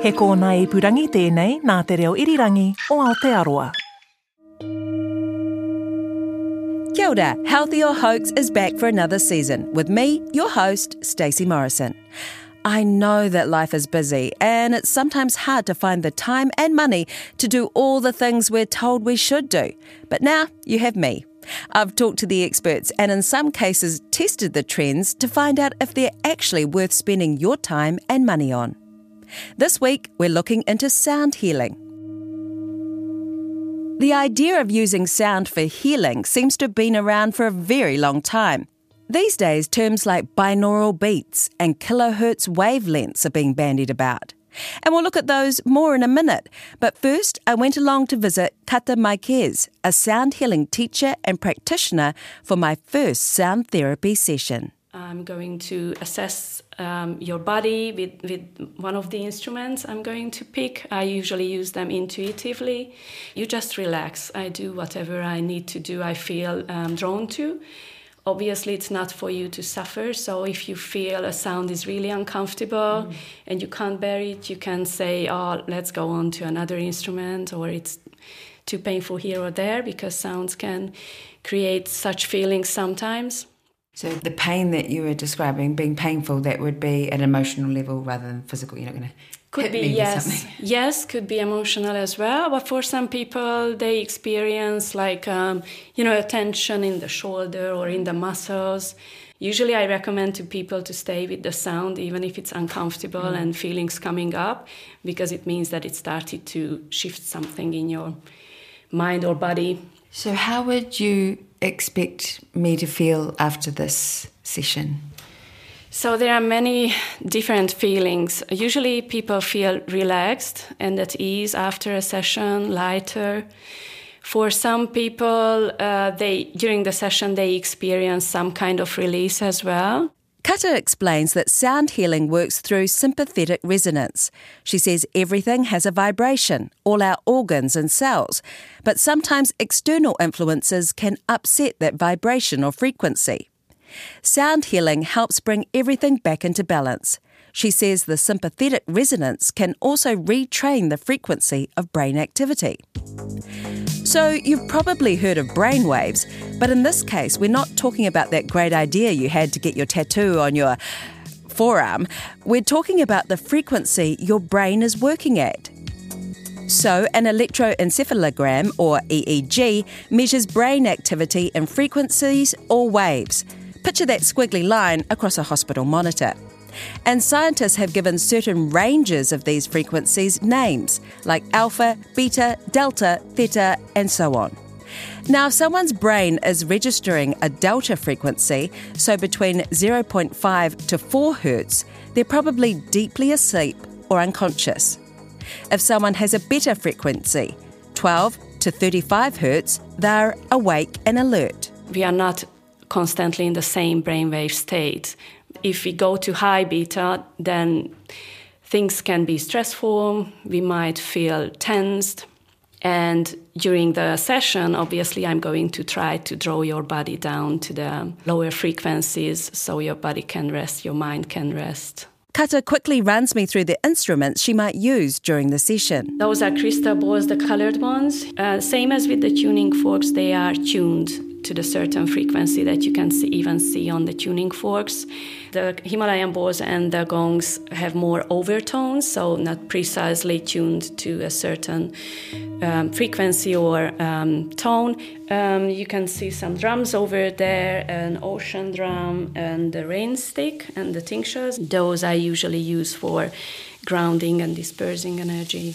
He kōna ipurangi tēnei nā te reo irirangi o Aotearoa. Kia ora, Healthy or Hoax is back for another season with me, your host, Stacey Morrison. I know that life is busy and it's sometimes hard to find the time and money to do all the things we're told we should do. But now you have me. I've talked to the experts and in some cases tested the trends to find out if they're actually worth spending your time and money on. This week, we're looking into sound healing. The idea of using sound for healing seems to have been around for a very long time. These days, terms like binaural beats and kilohertz wavelengths are being bandied about. And we'll look at those more in a minute. But first, I went along to visit Kata Maikez, a sound healing teacher and practitioner, for my first sound therapy session. I'm going to assess um, your body with, with one of the instruments I'm going to pick. I usually use them intuitively. You just relax. I do whatever I need to do, I feel um, drawn to. Obviously, it's not for you to suffer. So, if you feel a sound is really uncomfortable mm. and you can't bear it, you can say, Oh, let's go on to another instrument, or it's too painful here or there because sounds can create such feelings sometimes. So the pain that you were describing being painful, that would be at an emotional level rather than physical. You're not going to could be yes, yes, could be emotional as well. But for some people, they experience like um, you know a tension in the shoulder or in the muscles. Usually, I recommend to people to stay with the sound, even if it's uncomfortable mm. and feelings coming up, because it means that it started to shift something in your mind or body. So, how would you expect me to feel after this session? So, there are many different feelings. Usually, people feel relaxed and at ease after a session, lighter. For some people, uh, they during the session they experience some kind of release as well. Kata explains that sound healing works through sympathetic resonance. She says everything has a vibration, all our organs and cells, but sometimes external influences can upset that vibration or frequency. Sound healing helps bring everything back into balance. She says the sympathetic resonance can also retrain the frequency of brain activity. So, you've probably heard of brainwaves, but in this case, we're not talking about that great idea you had to get your tattoo on your forearm. We're talking about the frequency your brain is working at. So, an electroencephalogram, or EEG, measures brain activity in frequencies or waves. Picture that squiggly line across a hospital monitor. And scientists have given certain ranges of these frequencies names, like alpha, beta, delta, theta, and so on. Now, if someone's brain is registering a delta frequency, so between 0.5 to 4 hertz, they're probably deeply asleep or unconscious. If someone has a beta frequency, 12 to 35 hertz, they're awake and alert. We are not constantly in the same brainwave state if we go to high beta, then things can be stressful, we might feel tensed. And during the session, obviously, I'm going to try to draw your body down to the lower frequencies so your body can rest, your mind can rest. Kata quickly runs me through the instruments she might use during the session. Those are crystal balls, the colored ones. Uh, same as with the tuning forks, they are tuned to the certain frequency that you can see, even see on the tuning forks. The Himalayan balls and the gongs have more overtones, so not precisely tuned to a certain um, frequency or um, tone. Um, you can see some drums over there an ocean drum and the rain stick and the tinctures. Those I usually use for grounding and dispersing energy.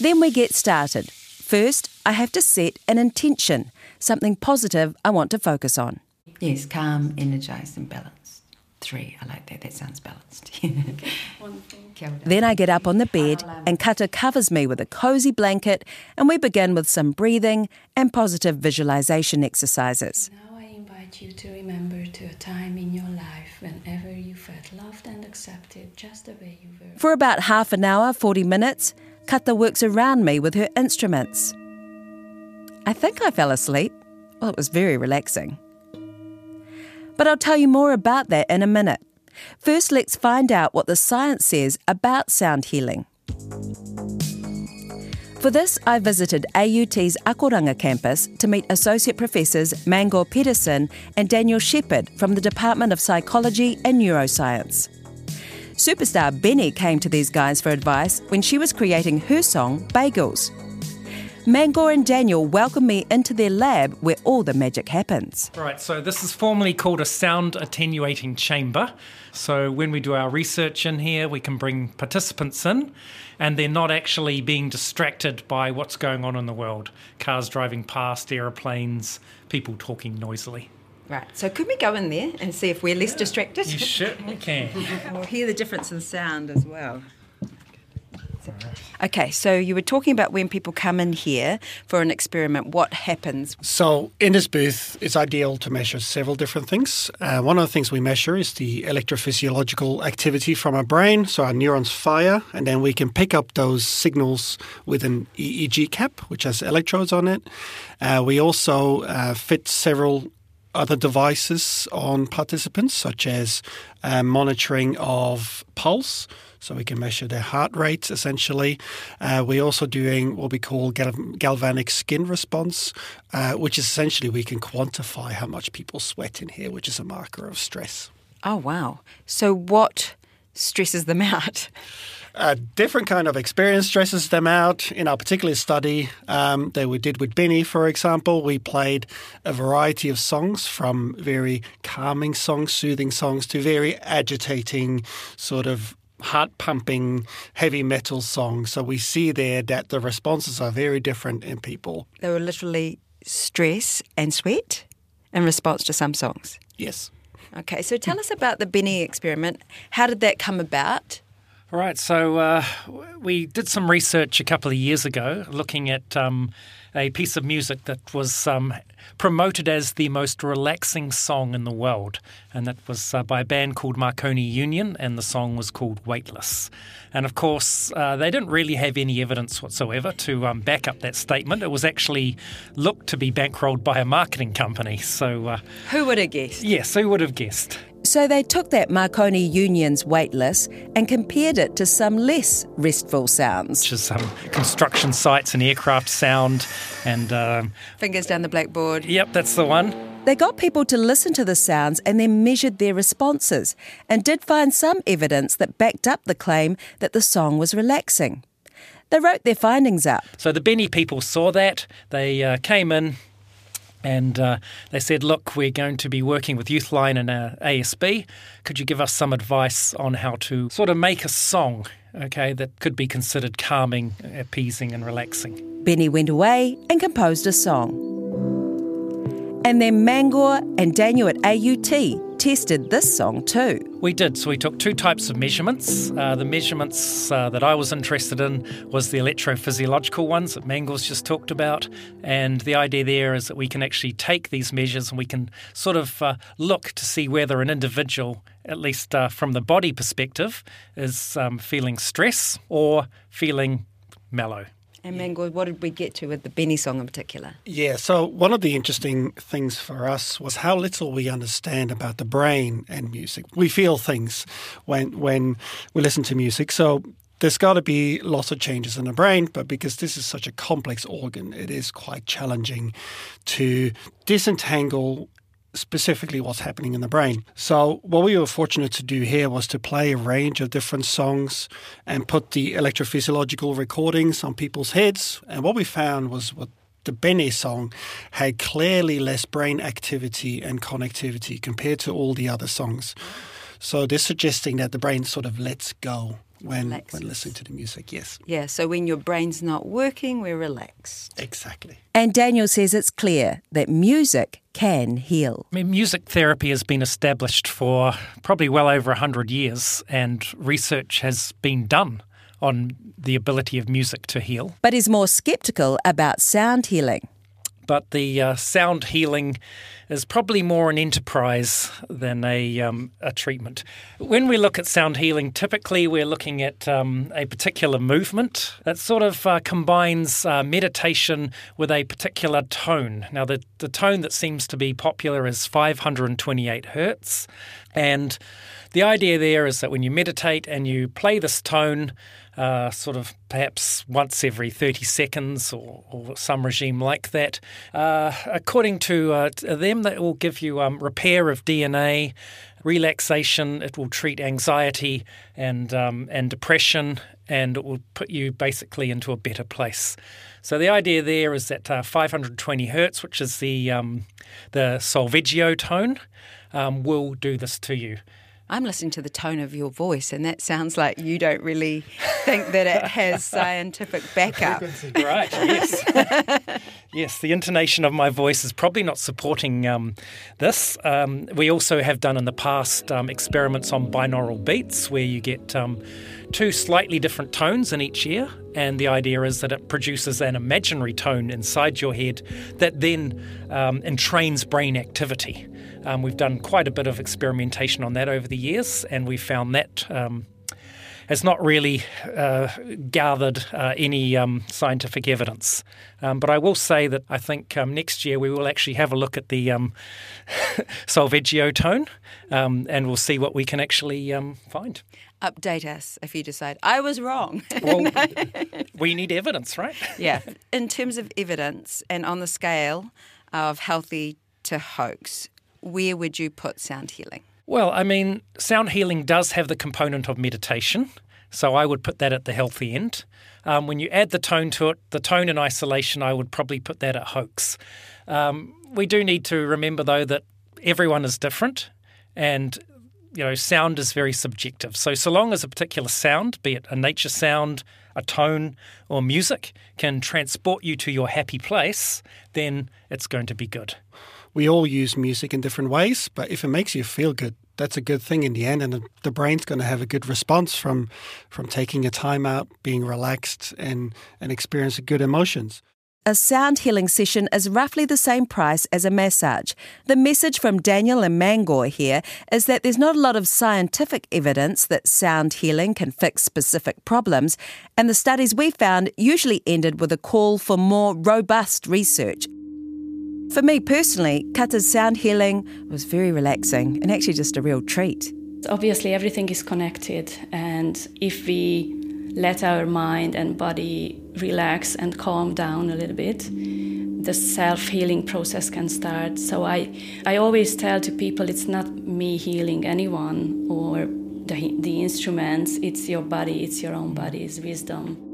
Then we get started. First, I have to set an intention something positive I want to focus on. Yes, calm, energized, and balanced. three. I like that. That sounds balanced. Then I get up on the bed and Kata covers me with a cozy blanket and we begin with some breathing and positive visualization exercises. Now I invite you to remember to a time in your life whenever you felt loved and accepted just the way you were. For about half an hour, 40 minutes, Kata works around me with her instruments. I think I fell asleep. Well, it was very relaxing. But I'll tell you more about that in a minute. First, let's find out what the science says about sound healing. For this, I visited AUT's Akoranga campus to meet Associate Professors Mangor Pedersen and Daniel Shepherd from the Department of Psychology and Neuroscience. Superstar Benee came to these guys for advice when she was creating her song Bagels. Mangor and Daniel welcome me into their lab where all the magic happens. Right, so this is formally called a sound attenuating chamber. So when we do our research in here, we can bring participants in and they're not actually being distracted by what's going on in the world cars driving past, aeroplanes, people talking noisily. right. So could we go in there and see if we're less distracted? You certainly can. We'll hear the difference in sound as well. Okay, so you were talking about when people come in here for an experiment, what happens? So, in this booth, it's ideal to measure several different things. Uh, one of the things we measure is the electrophysiological activity from our brain. So, our neurons fire, and then we can pick up those signals with an EEG cap, which has electrodes on it. Uh, we also uh, fit several other devices on participants, such as uh, monitoring of pulse. So we can measure their heart rate essentially. Uh, we're also doing what we call gal- galvanic skin response, uh, which is essentially we can quantify how much people sweat in here, which is a marker of stress. Oh, wow. So what stresses them out? A different kind of experience stresses them out. In our particular study um, that we did with Benee, for example, we played a variety of songs from very calming songs, soothing songs, to very agitating, sort of heart pumping heavy metal songs. So we see there that the responses are very different in people. They were literally stress and sweat in response to some songs. Yes. Okay, so tell us about the Benee experiment. How did that come about? All right, so uh, we did some research a couple of years ago looking at um, a piece of music that was um, promoted as the most relaxing song in the world. And that was uh, by a band called Marconi Union, and the song was called Weightless. And of course, uh, they didn't really have any evidence whatsoever to um, back up that statement. It was actually looked to be bankrolled by a marketing company. So, uh, Who would have guessed? yes, who would have guessed? So they took that Marconi Union's weightless and compared it to some less restful sounds. Which is um, construction sites and aircraft sound. And um, Fingers down the blackboard. yep, that's the one. They got people to listen to the sounds and then measured their responses and did find some evidence that backed up the claim that the song was relaxing. They wrote their findings up. So the Benee people saw that. They uh, came in and uh, they said, Look, we're going to be working with Youthline and uh, ASB. Could you give us some advice on how to sort of make a song, okay, that could be considered calming, appeasing, and relaxing? Benee went away and composed a song. And then Mangor and Daniel at AUT tested this song too. We did. So we took two types of measurements. Uh, the measurements uh, that I was interested in was the electrophysiological ones that Mangles just talked about. And the idea there is that we can actually take these measures and we can sort of uh, look to see whether an individual, at least uh, from the body perspective, is um, feeling stress or feeling mellow. And Mangor, what did we get to with the Benee song in particular? Yeah, so one of the interesting things for us was how little we understand about the brain and music. We feel things when when we listen to music. So there's got to be lots of changes in the brain, but because this is such a complex organ, it is quite challenging to disentangle specifically what's happening in the brain. So, what we were fortunate to do here was to play a range of different songs and put the electrophysiological recordings on people's heads. And what we found was what the Benee song had clearly less brain activity and connectivity compared to all the other songs. So, this suggesting that the brain sort of lets go when, Relaxes. when listening to the music. Yes, Yeah, so when your brain's not working, we're relaxed. exactly. And Daniel says it's clear that music can heal. I mean, music therapy has been established for probably well over 100 years, and research has been done on the ability of music to heal. But is more skeptical about sound healing. But the uh, sound healing is probably more an enterprise than a, um, a treatment. When we look at sound healing, typically we're looking at um, a particular movement that sort of uh, combines uh, meditation with a particular tone. Now, the, the tone that seems to be popular is 528 hertz. And the idea there is that when you meditate and you play this tone, uh, sort of perhaps once every 30 seconds or, or some regime like that. Uh, according to, uh, them, that will give you um, repair of DNA, relaxation, it will treat anxiety and, um, and depression, and it will put you basically into a better place. So the idea there is that uh, 520 hertz, which is the, um, the solfeggio tone, um, will do this to you. I'm listening to the tone of your voice, and that sounds like you don't really think that it has scientific backup. Right, yes. yes, the intonation of my voice is probably not supporting um, this. Um, we also have done in the past um, experiments on binaural beats where you get um, two slightly different tones in each ear, and the idea is that it produces an imaginary tone inside your head that then um, entrains brain activity. Um, we've done quite a bit of experimentation on that over the years, and we found that um, has not really uh, gathered uh, any um, scientific evidence. Um, but I will say that I think um, next year we will actually have a look at the um, solfeggio tone um, and we'll see what we can actually um, find. Update us if you decide I was wrong. Well, we need evidence, right? yeah. In terms of evidence and on the scale of healthy to hoax, where would you put sound healing? Well, I mean, sound healing does have the component of meditation, so I would put that at the healthy end. Um, when you add the tone to it, the tone in isolation, I would probably put that at hoax. Um, we do need to remember, though, that everyone is different and you know, sound is very subjective. So, so long as a particular sound, be it a nature sound, a tone, or music, can transport you to your happy place, then it's going to be good. We all use music in different ways, but if it makes you feel good, that's a good thing in the end, and the brain's going to have a good response from from taking a time out, being relaxed, and and experiencing good emotions. A sound healing session is roughly the same price as a massage. The message from Daniel and Mangor here is that there's not a lot of scientific evidence that sound healing can fix specific problems, and the studies we found usually ended with a call for more robust research. For me personally, Kata's sound healing was very relaxing and actually just a real treat. Obviously, everything is connected, and if we let our mind and body relax and calm down a little bit, the self healing process can start. So I, I always tell to people it's not me healing anyone or the, the instruments, it's your body, it's your own body's wisdom.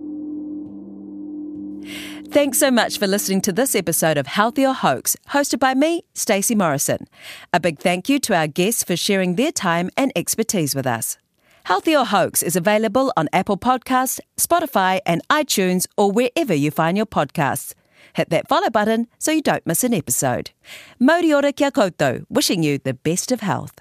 Thanks so much for listening to this episode of Healthy or Hoax, hosted by me, Stacey Morrison. A big thank you to our guests for sharing their time and expertise with us. Healthy or Hoax is available on Apple Podcasts, Spotify, and iTunes, or wherever you find your podcasts. Hit that follow button so you don't miss an episode. Mauri ora kia koutou, wishing you the best of health.